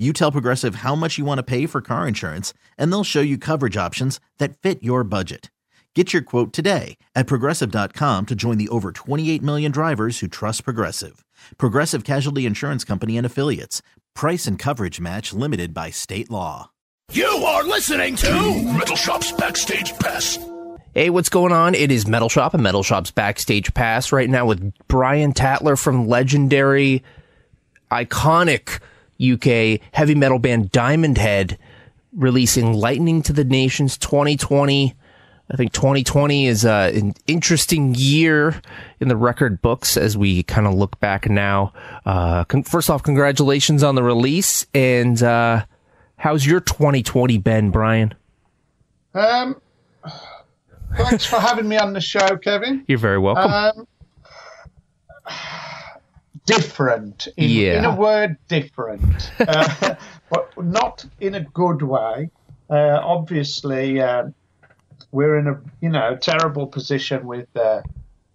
you tell Progressive how much you want to pay for car insurance, and they'll show you coverage options that fit your budget. Get your quote today at progressive.com to join the over 28 million drivers who trust Progressive. Progressive Casualty Insurance Company and Affiliates. Price and coverage match limited by state law. You are listening to Metal Shop's Backstage Pass. Hey, what's going on? It is Metal Shop and Metal Shop's Backstage Pass right now with Brian Tatler from legendary, iconic UK heavy metal band Diamond Head releasing Lightning to the Nations 2020. I think 2020 is uh, an interesting year in the record books as we kind of look back now. Uh, con- first off, congratulations on the release. And uh, how's your 2020 been, Brian? Um, thanks for having me on the show, Kevin. You're very welcome. Um, different. In, yeah. in a word, different, uh, but not in a good way. Uh, obviously, uh, we're in a you know terrible position with the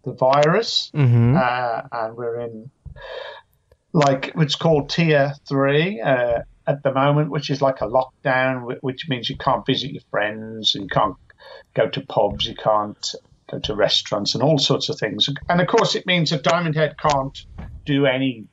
virus, mm-hmm. Uh, and we're in like what's called tier three uh, at the moment, which is like a lockdown, which means you can't visit your friends, and you can't go to pubs, you can't go to restaurants and all sorts of things. And of course, it means that Diamond Head can't do any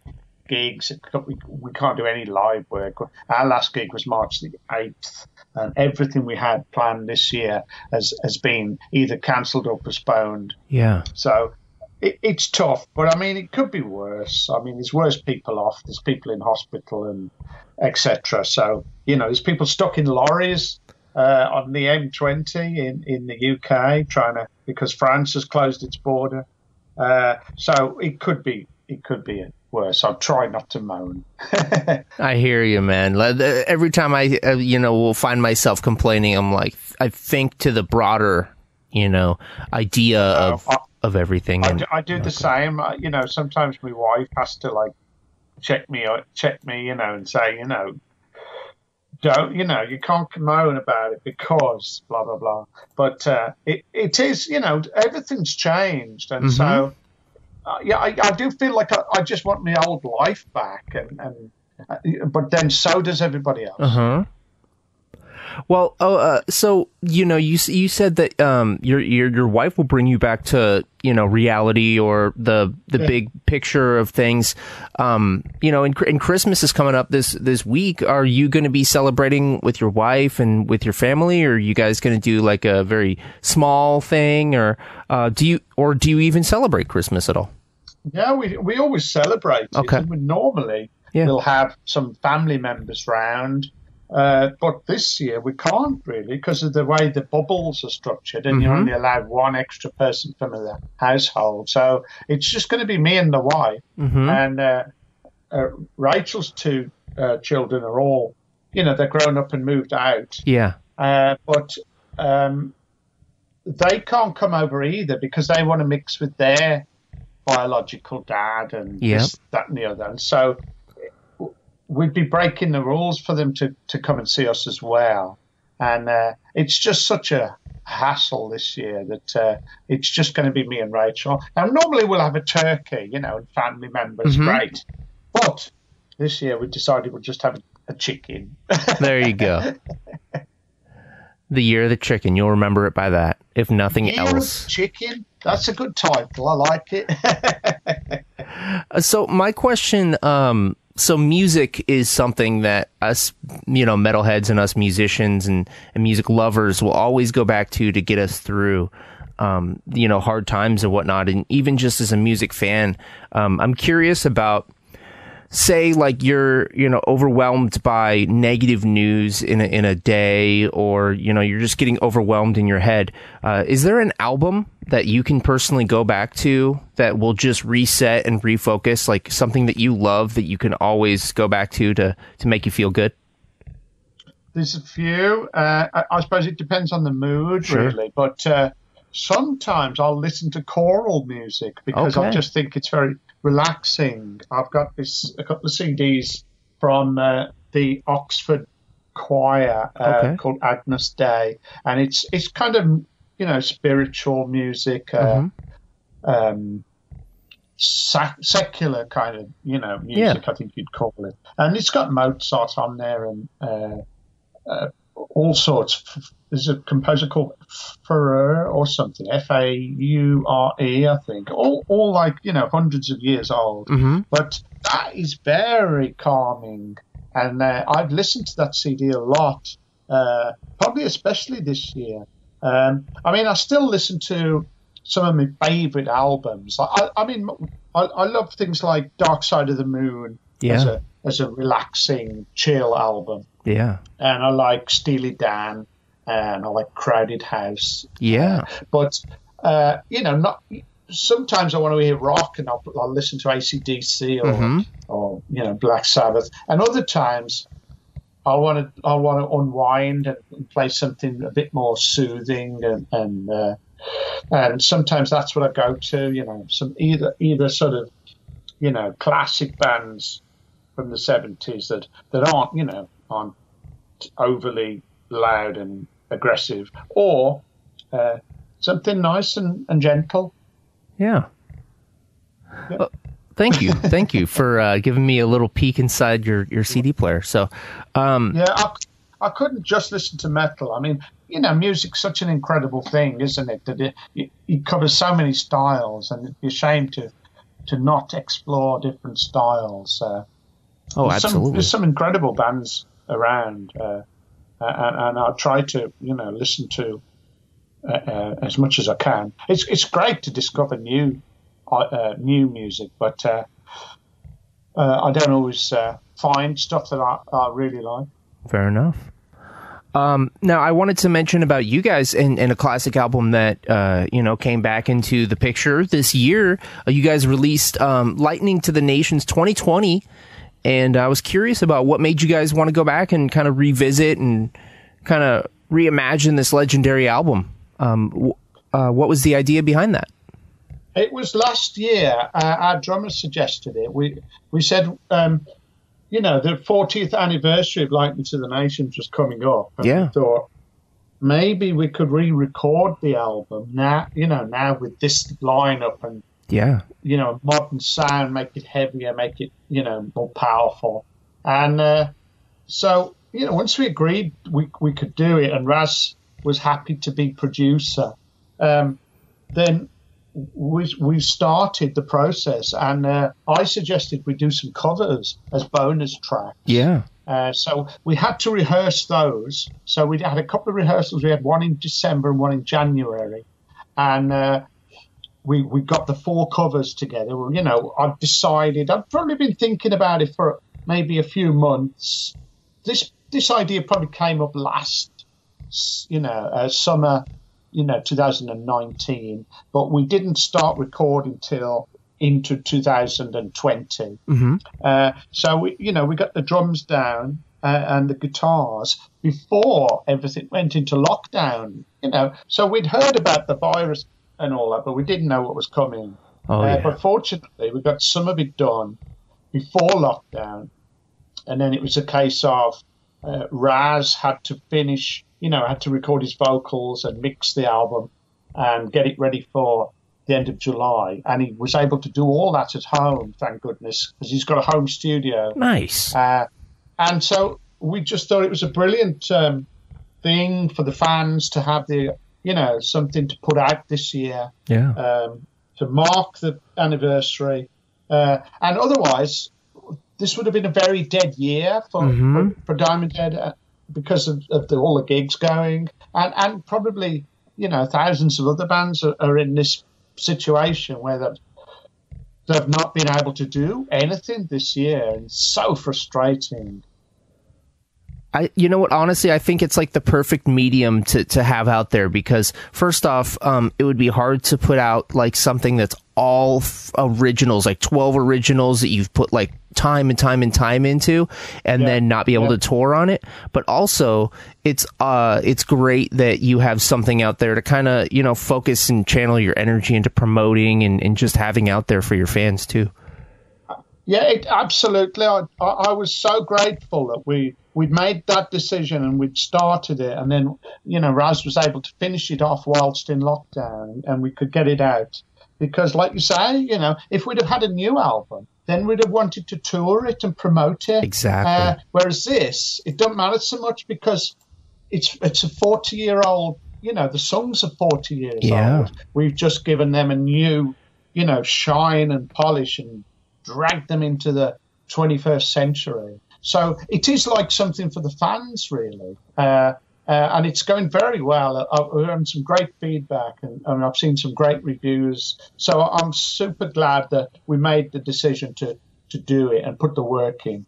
gigs. We, we can't do any live work. Our last gig was March the 8th, and everything we had planned this year has, has been either cancelled or postponed. Yeah. So it, it's tough, but I mean, it could be worse. I mean, there's worse people off, there's people in hospital and etc. So, you know, there's people stuck in lorries. Uh, on the M20 in, in the UK, trying to because France has closed its border. Uh, so it could be it could be worse. I'll try not to moan. I hear you, man. Every time I, uh, you know, will find myself complaining, I'm like, I think to the broader, you know, idea uh, of I, of everything. I, and, do, I do okay. the same. You know, sometimes my wife has to like check me, uh, check me, you know, and say, you know, don't, you know, you can't moan about it because blah blah blah. But uh, it it is, you know, everything's changed, and mm-hmm. so uh, yeah, I, I, do feel like I, I, just want my old life back, and, and uh, but then so does everybody else. Uh huh. Well, oh, uh, so you know, you you said that um, your your your wife will bring you back to you know reality or the the yeah. big picture of things. Um, you know, and, and Christmas is coming up this this week. Are you going to be celebrating with your wife and with your family, or are you guys going to do like a very small thing, or uh, do you or do you even celebrate Christmas at all? Yeah, we we always celebrate. Okay. Normally yeah. we'll have some family members round uh, but this year we can't really because of the way the bubbles are structured, and mm-hmm. you're only allowed one extra person from the household. So it's just going to be me and the wife, mm-hmm. and uh, uh, Rachel's two uh, children are all, you know, they're grown up and moved out. Yeah, uh, but um, they can't come over either because they want to mix with their biological dad and yep. this, that, and the other. And so we'd be breaking the rules for them to, to come and see us as well. And uh, it's just such a hassle this year that uh, it's just going to be me and Rachel. Now, normally we'll have a turkey, you know, and family members, mm-hmm. great. But this year we decided we'll just have a, chicken. there you go. the year of the chicken. You'll remember it by that, if nothing year else. chicken. That's a good title. I like it. so my question um, so music is something that us, you know, metalheads and us musicians and, and music lovers will always go back to to get us through, um, you know, hard times and whatnot. And even just as a music fan, um, I'm curious about say like you're you know overwhelmed by negative news in a, in a day or you know you're just getting overwhelmed in your head uh, is there an album that you can personally go back to that will just reset and refocus like something that you love that you can always go back to to to make you feel good there's a few uh, I, I, suppose it depends on the mood sure. really but uh, sometimes I'll listen to choral music because okay. I just think it's very relaxing. I've got this a couple of CDs from uh, the Oxford Choir uh, okay. called Agnus Dei, and it's it's kind of you know spiritual music, uh, mm-hmm. um, secular kind of you know music. Yeah. I think you'd call it, and it's got Mozart on there and uh, uh, all sorts. There's a composer called Faure or something, F A U R E, I think. All, all like you know, hundreds of years old. Mm-hmm. But that is very calming, and uh, I've listened to that CD a lot, uh, probably especially this year. Um, I mean, I still listen to some of my favourite albums. I, I mean, I, I, love things like Dark Side of the Moon yeah. as a as a relaxing, chill album. Yeah. And I like Steely Dan and I like Crowded House. Yeah. Uh, but, uh, you know, not sometimes I want to hear rock and I'll, I'll listen to ACDC or, mm-hmm. or, you know, Black Sabbath. And other times I want to I want to unwind and play something a bit more soothing and and, uh, and sometimes that's what I go to. You know, some either either sort of you know classic bands from the seventies that that aren't you know aren't overly loud and aggressive, or uh, something nice and, and gentle. Yeah. yeah. Well, thank you, thank you for uh, giving me a little peek inside your, your CD player. So, um, yeah, I, I couldn't just listen to metal. I mean, you know, music's such an incredible thing, isn't it? That it, it, it covers so many styles, and it'd be a shame to to not explore different styles. Uh, oh, there's absolutely. Some, there's some incredible bands around. Uh, and, and I'll try to you know listen to uh, uh, as much as I can. It's it's great to discover new uh, uh new music, but uh, uh, I don't always find stuff that I, I really like. Fair enough. Um, now, I wanted to mention about you guys and, and a classic album that you know came back into the picture this year. You guys released um, "Lightning to the Nations" 2020, and I was curious about what made you guys want to go back and kind of revisit and kind of reimagine this legendary album. Um, uh, what was the idea behind that? It was last year. Uh, our drummer suggested it. We we said, um, you know, the 40th anniversary of Lightning to the Nations was coming up. And yeah. We thought maybe we could re-record the album now. You know, now with this lineup and yeah. You know, modern sound, make it heavier, make it, you know, more powerful. And uh, so, you know, once we agreed we, we could do it and Raz was happy to be producer, um, then we, we started the process and uh, I suggested we do some covers as bonus tracks. Yeah. Uh, so we had to rehearse those. So we had a couple of rehearsals. We had one in December and one in January. And uh, we we got the four covers together. You know, I've decided. I've probably been thinking about it for maybe a few months. This this idea probably came up last, you know, uh, summer, you know, 2019. But we didn't start recording till into 2020. Mm-hmm. Uh, so we, you know, we got the drums down. Uh, and the guitars before everything went into lockdown, you know. So we'd heard about the virus and all that, but we didn't know what was coming. Oh, uh, yeah. But fortunately, we got some of it done before lockdown, and then it was a case of uh, Raz had to finish, you know, had to record his vocals and mix the album and get it ready for the end of July, and he was able to do all that at home, thank goodness, because he's got a home studio. Nice. Uh, and so we just thought it was a brilliant um, thing for the fans to have the you know, something to put out this year. Yeah. Um, to mark the anniversary. Uh, and otherwise, this would have been a very dead year for, mm-hmm. for, for, Diamond Head uh, because of, of the, all the gigs going. And, and probably, you know, thousands of other bands are, are in this situation where they've not been able to do anything this year, and so frustrating. I, you know what? Honestly, I think it's like the perfect medium to, to have out there because first off, um, it would be hard to put out like something that's all f- originals, like 12 originals that you've put like time and time and time into and yeah. then not be able yeah. to tour on it. But also it's, uh, it's great that you have something out there to kind of, you know, focus and channel your energy into promoting and, and just having out there for your fans too. Yeah, it, absolutely. I, I was so grateful that we we'd made that decision and we'd started it, and then you know Raz was able to finish it off whilst in lockdown, and we could get it out. Because, like you say, you know, if we'd have had a new album, then we'd have wanted to tour it and promote it. Exactly. Uh, whereas this, it don't matter so much because it's it's a forty year old. You know, the songs are forty years yeah. old. We've just given them a new, you know, shine and polish and dragged them into the 21st century. So it is like something for the fans, really. Uh, uh, and it's going very well. I've heard some great feedback and, and, I've seen some great reviews. So I'm super glad that we made the decision to, to do it and put the work in.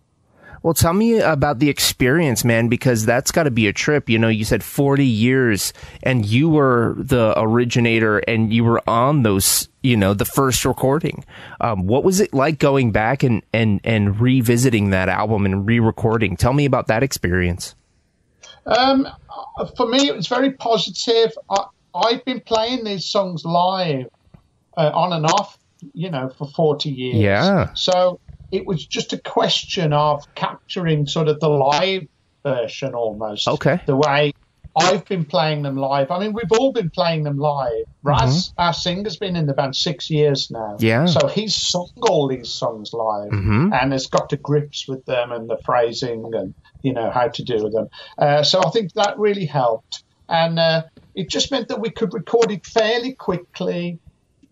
Well, tell me about the experience, man, because that's got to be a trip. You know, you said 40 years and you were the originator and you were on those, you know, the first recording. Um, what was it like going back and, and, and revisiting that album and re recording? Tell me about that experience. Um, for me, it was very positive. I, I've been playing these songs live uh, on and off, you know, for 40 years. Yeah. So it was just a question of capturing sort of the live version almost. Okay. The way I've been playing them live. I mean, we've all been playing them live. Raz, mm-hmm. our singer's been in the band six years now. Yeah. So he's sung all these songs live mm-hmm. and has got to grips with them and the phrasing and, you know, how to do them. Uh, so I think that really helped. And uh, it just meant that we could record it fairly quickly,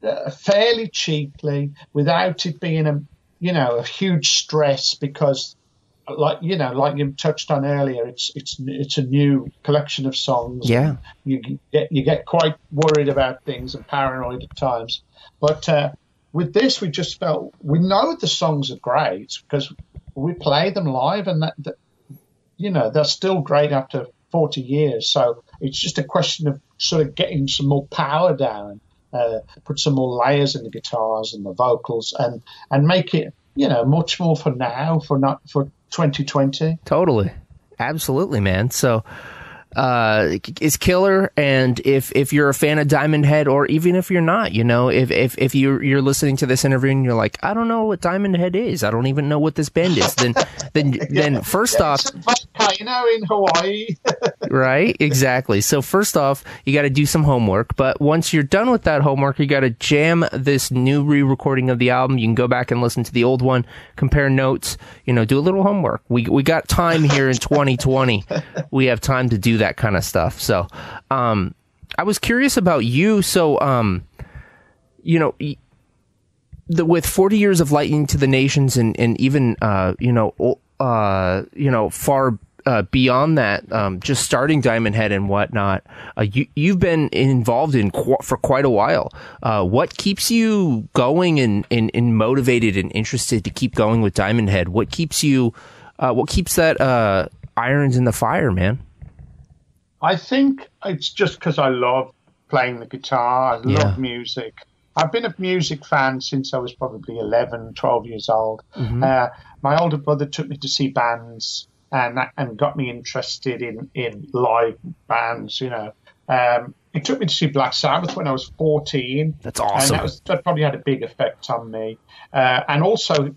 uh, fairly cheaply, without it being a, you know, a huge stress because like you know, like you touched on earlier, it's it's it's a new collection of songs. Yeah, you get you get quite worried about things and paranoid at times. But uh, with this, we just felt we know the songs are great because we play them live, and that, that you know they're still great after forty years. So it's just a question of sort of getting some more power down uh, put some more layers in the guitars and the vocals, and and make it you know much more for now for not for 2020. Totally, absolutely, man. So uh, is killer. And if if you're a fan of Diamond Head, or even if you're not, you know, if if if you're you're listening to this interview and you're like, I don't know what Diamond Head is, I don't even know what this band is, then then yeah. then first yeah, off, volcano in Hawaii, right? Exactly. So first off, you got to do some homework. But once you're done with that homework, you got to jam this new re-recording of the album. You can go back and listen to the old one, compare notes. You know, do a little homework. We we got time here in 2020. we have time to do that kind of stuff. So, um, I was curious about you. So, um, you know, the, with 40 years of lightning to the nations and, and even, uh, you know, uh, you know, far, uh, beyond that, um, just starting Diamond Head and whatnot, uh, you, you've been involved in qu- for quite a while. Uh, what keeps you going and, and, and, motivated and interested to keep going with Diamond Head? What keeps you, uh, what keeps that, uh, irons in the fire, man? I think it's just because I love playing the guitar. I love yeah. music. I've been a music fan since I was probably 11, 12 years old. Mm-hmm. Uh, my older brother took me to see bands and and got me interested in, in live bands, you know. Um, he took me to see Black Sabbath when I was 14. That's awesome. And that, was, that probably had a big effect on me. Uh, and also,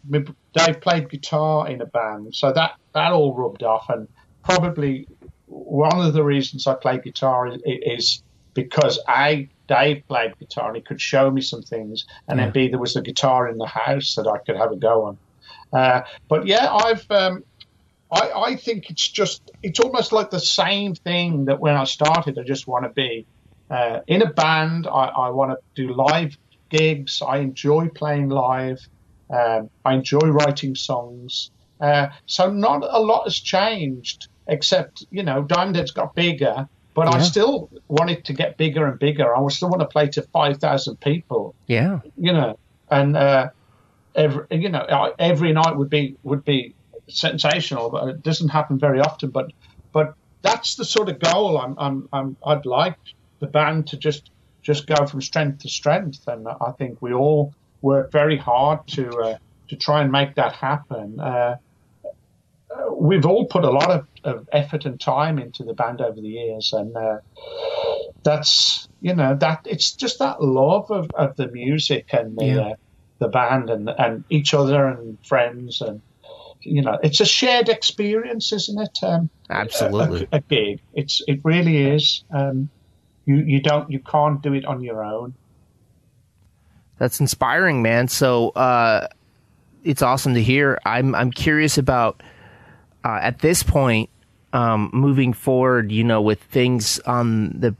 Dave played guitar in a band, so that, that all rubbed off. And probably one of the reasons I play guitar is, is because I Dave played guitar and he could show me some things, and yeah. then B there was a guitar in the house that I could have a go on. Uh, but yeah, I've um, I, I think it's just it's almost like the same thing that when I started, I just want to be uh, in a band. I, I want to do live gigs. I enjoy playing live. Um, I enjoy writing songs. Uh, so not a lot has changed except you know Diamond Head's got bigger, but yeah. I still want it to get bigger and bigger. I still want to play to five thousand people. Yeah, you know, and uh, every you know every night would be would be sensational, but it doesn't happen very often. But but that's the sort of goal I'm, I'm, I'm I'd like the band to just just go from strength to strength, and I think we all work very hard to uh, to try and make that happen. Uh, we've all put a lot of, of, effort and time into the band over the years, and uh, that's you know that it's just that love of, of the music and the, yeah. uh, the band and and each other and friends and you know it's a shared experience, isn't it? Um, Absolutely, a, a, gig. It's it really is. Um, you you don't you can't do it on your own. That's inspiring, man. So uh, it's awesome to hear. I'm I'm curious about uh, at this point, um, moving forward, you know, with things on the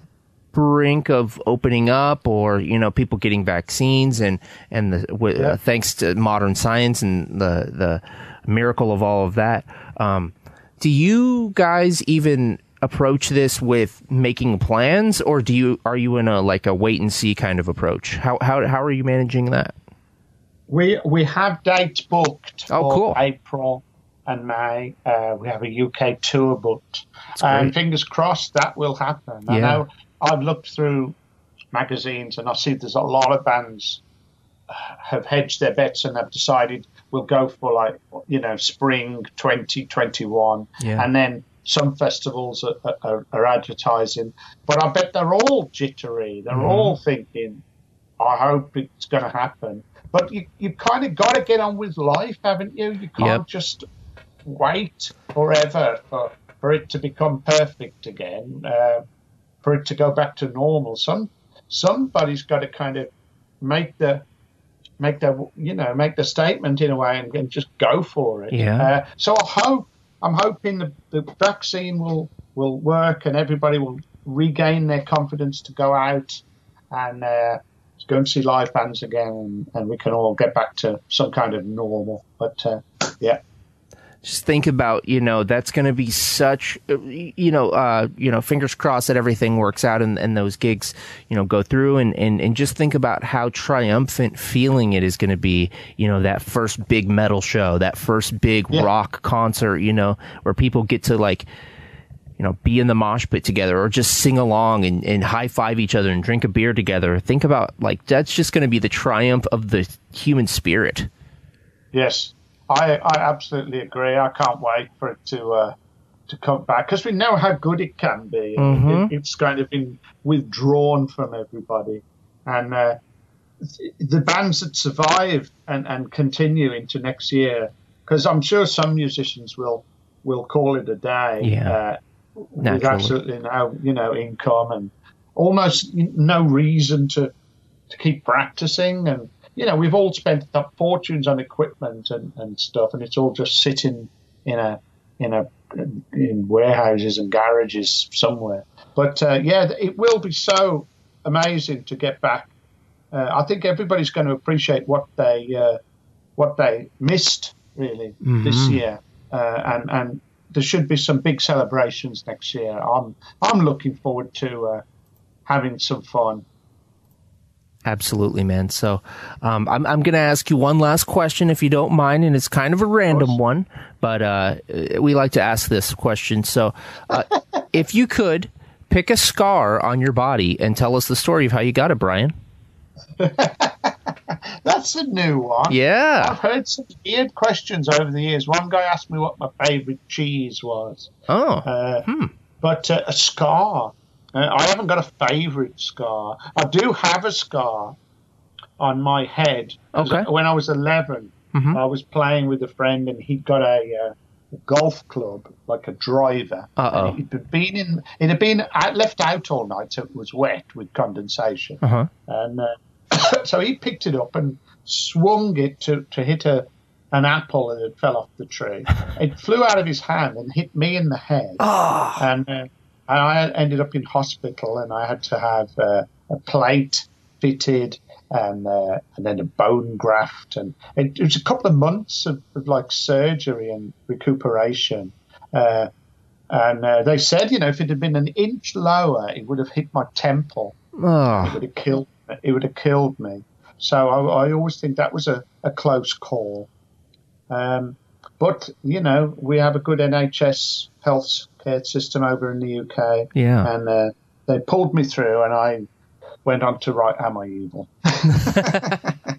brink of opening up or you know people getting vaccines and and the, w- yeah. uh, thanks to modern science and the the miracle of all of that um, do you guys even approach this with making plans or do you are you in a like a wait and see kind of approach how how how are you managing that we we have dates booked oh, for cool. April and May. Uh, we have a UK tour booked. And fingers crossed that will happen. Yeah. I know I've looked through magazines and I see there's a lot of bands have hedged their bets and have decided we'll go for like, you know, spring 2021. Yeah. And then some festivals are, are, are, advertising. But I bet they're all jittery. They're mm. all thinking, I hope it's going to happen. But you, you've kind of got to get on with life, haven't you? You can't yep. just wait forever for, for it to become perfect again, uh, for it to go back to normal. Some somebody's got to kind of make the make the you know make the statement in a way and, and just go for it. Yeah. Uh, so I hope I'm hoping the, the vaccine will will work and everybody will regain their confidence to go out and uh, go and see live bands again and, and, we can all get back to some kind of normal. But uh, yeah just think about you know that's going to be such you know uh, you know fingers crossed that everything works out and, and those gigs you know go through and, and and just think about how triumphant feeling it is going to be you know that first big metal show that first big yeah. rock concert you know where people get to like you know be in the mosh pit together or just sing along and, and high five each other and drink a beer together. Think about like that's just going to be the triumph of the human spirit. Yes I, I absolutely agree. I can't wait for it to uh, to come back because we know how good it can be. Mm-hmm. It, it's kind of been withdrawn from everybody, and uh, the bands that survive and, and continue into next year, because I'm sure some musicians will will call it a day. Yeah. Uh, with absolutely no you know income and almost no reason to to keep practicing and you know, we've all spent fortunes on equipment and, and stuff, and it's all just sitting in a in a in warehouses and garages somewhere. But uh, yeah, it will be so amazing to get back. Uh, I think everybody's going to appreciate what they uh, what they missed really mm-hmm. this year, uh, and and there should be some big celebrations next year. I'm I'm looking forward to uh, having some fun. Absolutely, man. So um, I'm, I'm going to ask you one last question, if you don't mind, and it's kind of a random one, but uh, we like to ask this question. So, uh, if you could pick a scar on your body and tell us the story of how you got it, Brian. That's a new one. Yeah. I've heard some weird questions over the years. One guy asked me what my favorite cheese was. Oh. Uh, hmm. But uh, a scar. Uh, I haven't got a favourite scar. I do have a scar on my head. Okay. When I was 11, mm-hmm. I was playing with a friend, and he'd got a, uh, golf club, like a driver. Uh-oh. It had been in. It had been left out all night, so it was wet with condensation. Uh-huh. And uh, so he picked it up and swung it to to hit a an apple that had fell off the tree. it flew out of his hand and hit me in the head. Oh. And uh, and I ended up in hospital, and I had to have uh, a plate fitted, and uh, and then a bone graft, and it, it, was a couple of months of, of like surgery and recuperation. Uh, and uh, they said, you know, if it had been an inch lower, it would have hit my temple. Oh. It would have killed. It would have killed me. so I, I, always think that was a, a close call. Um, but you know, we have a good NHS health care system over in the UK. Yeah, and uh, they pulled me through, and I went on to write "Am I Evil."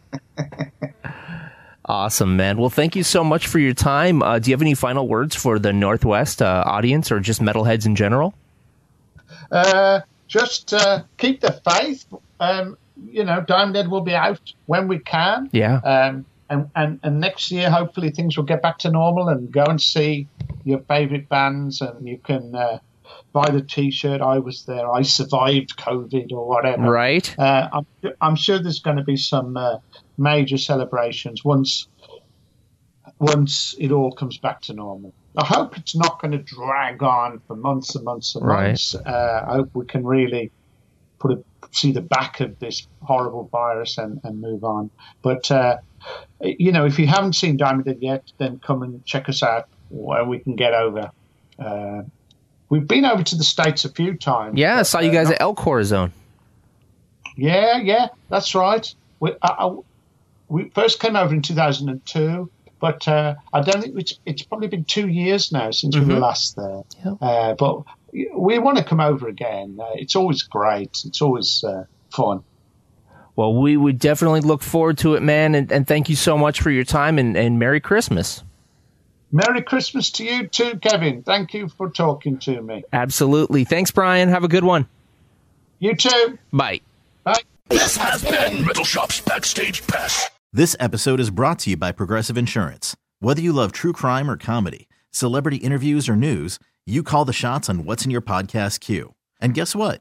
Awesome, man. Well, thank you so much for your time. Uh, do you have any final words for the Northwest uh, audience or just metalheads in general? Uh, just uh, keep the faith. Um, you know, Diamond Head will be out when we can. Yeah. Um, and, and, and next year, hopefully, things will get back to normal and go and see your favourite bands and you can uh, buy the T-shirt. I was there. I survived COVID or whatever. Right. Uh, I'm, I'm, sure there's going to be some uh, major celebrations once once it all comes back to normal. I hope it's not going to drag on for months and months and right. months. Uh, I hope we can really put a, see the back of this horrible virus and, and move on. But uh, you know, if you haven't seen Diamond Head yet, then come and check us out where we can get over. Uh, we've been over to the states a few times. Yeah, I saw you guys not, at Elk Zone. Yeah, yeah, that's right. We, I, I, we first came over in 2002, but uh, I don't think it's, it's, probably been two years now since mm-hmm. we were mm-hmm. last there. Yeah. Uh, but we want to come over again. Uh, it's always great. It's always uh, fun. Well, we would definitely look forward to it, man. And, and thank you so much for your time and, and Merry Christmas. Merry Christmas to you too, Kevin. Thank you for talking to me. Absolutely. Thanks, Brian. Have a good one. You too. Bye. Bye. This has been Metal Shop's Backstage Pass. This episode is brought to you by Progressive Insurance. Whether you love true crime or comedy, celebrity interviews or news, you call the shots on what's in your podcast queue. And guess what?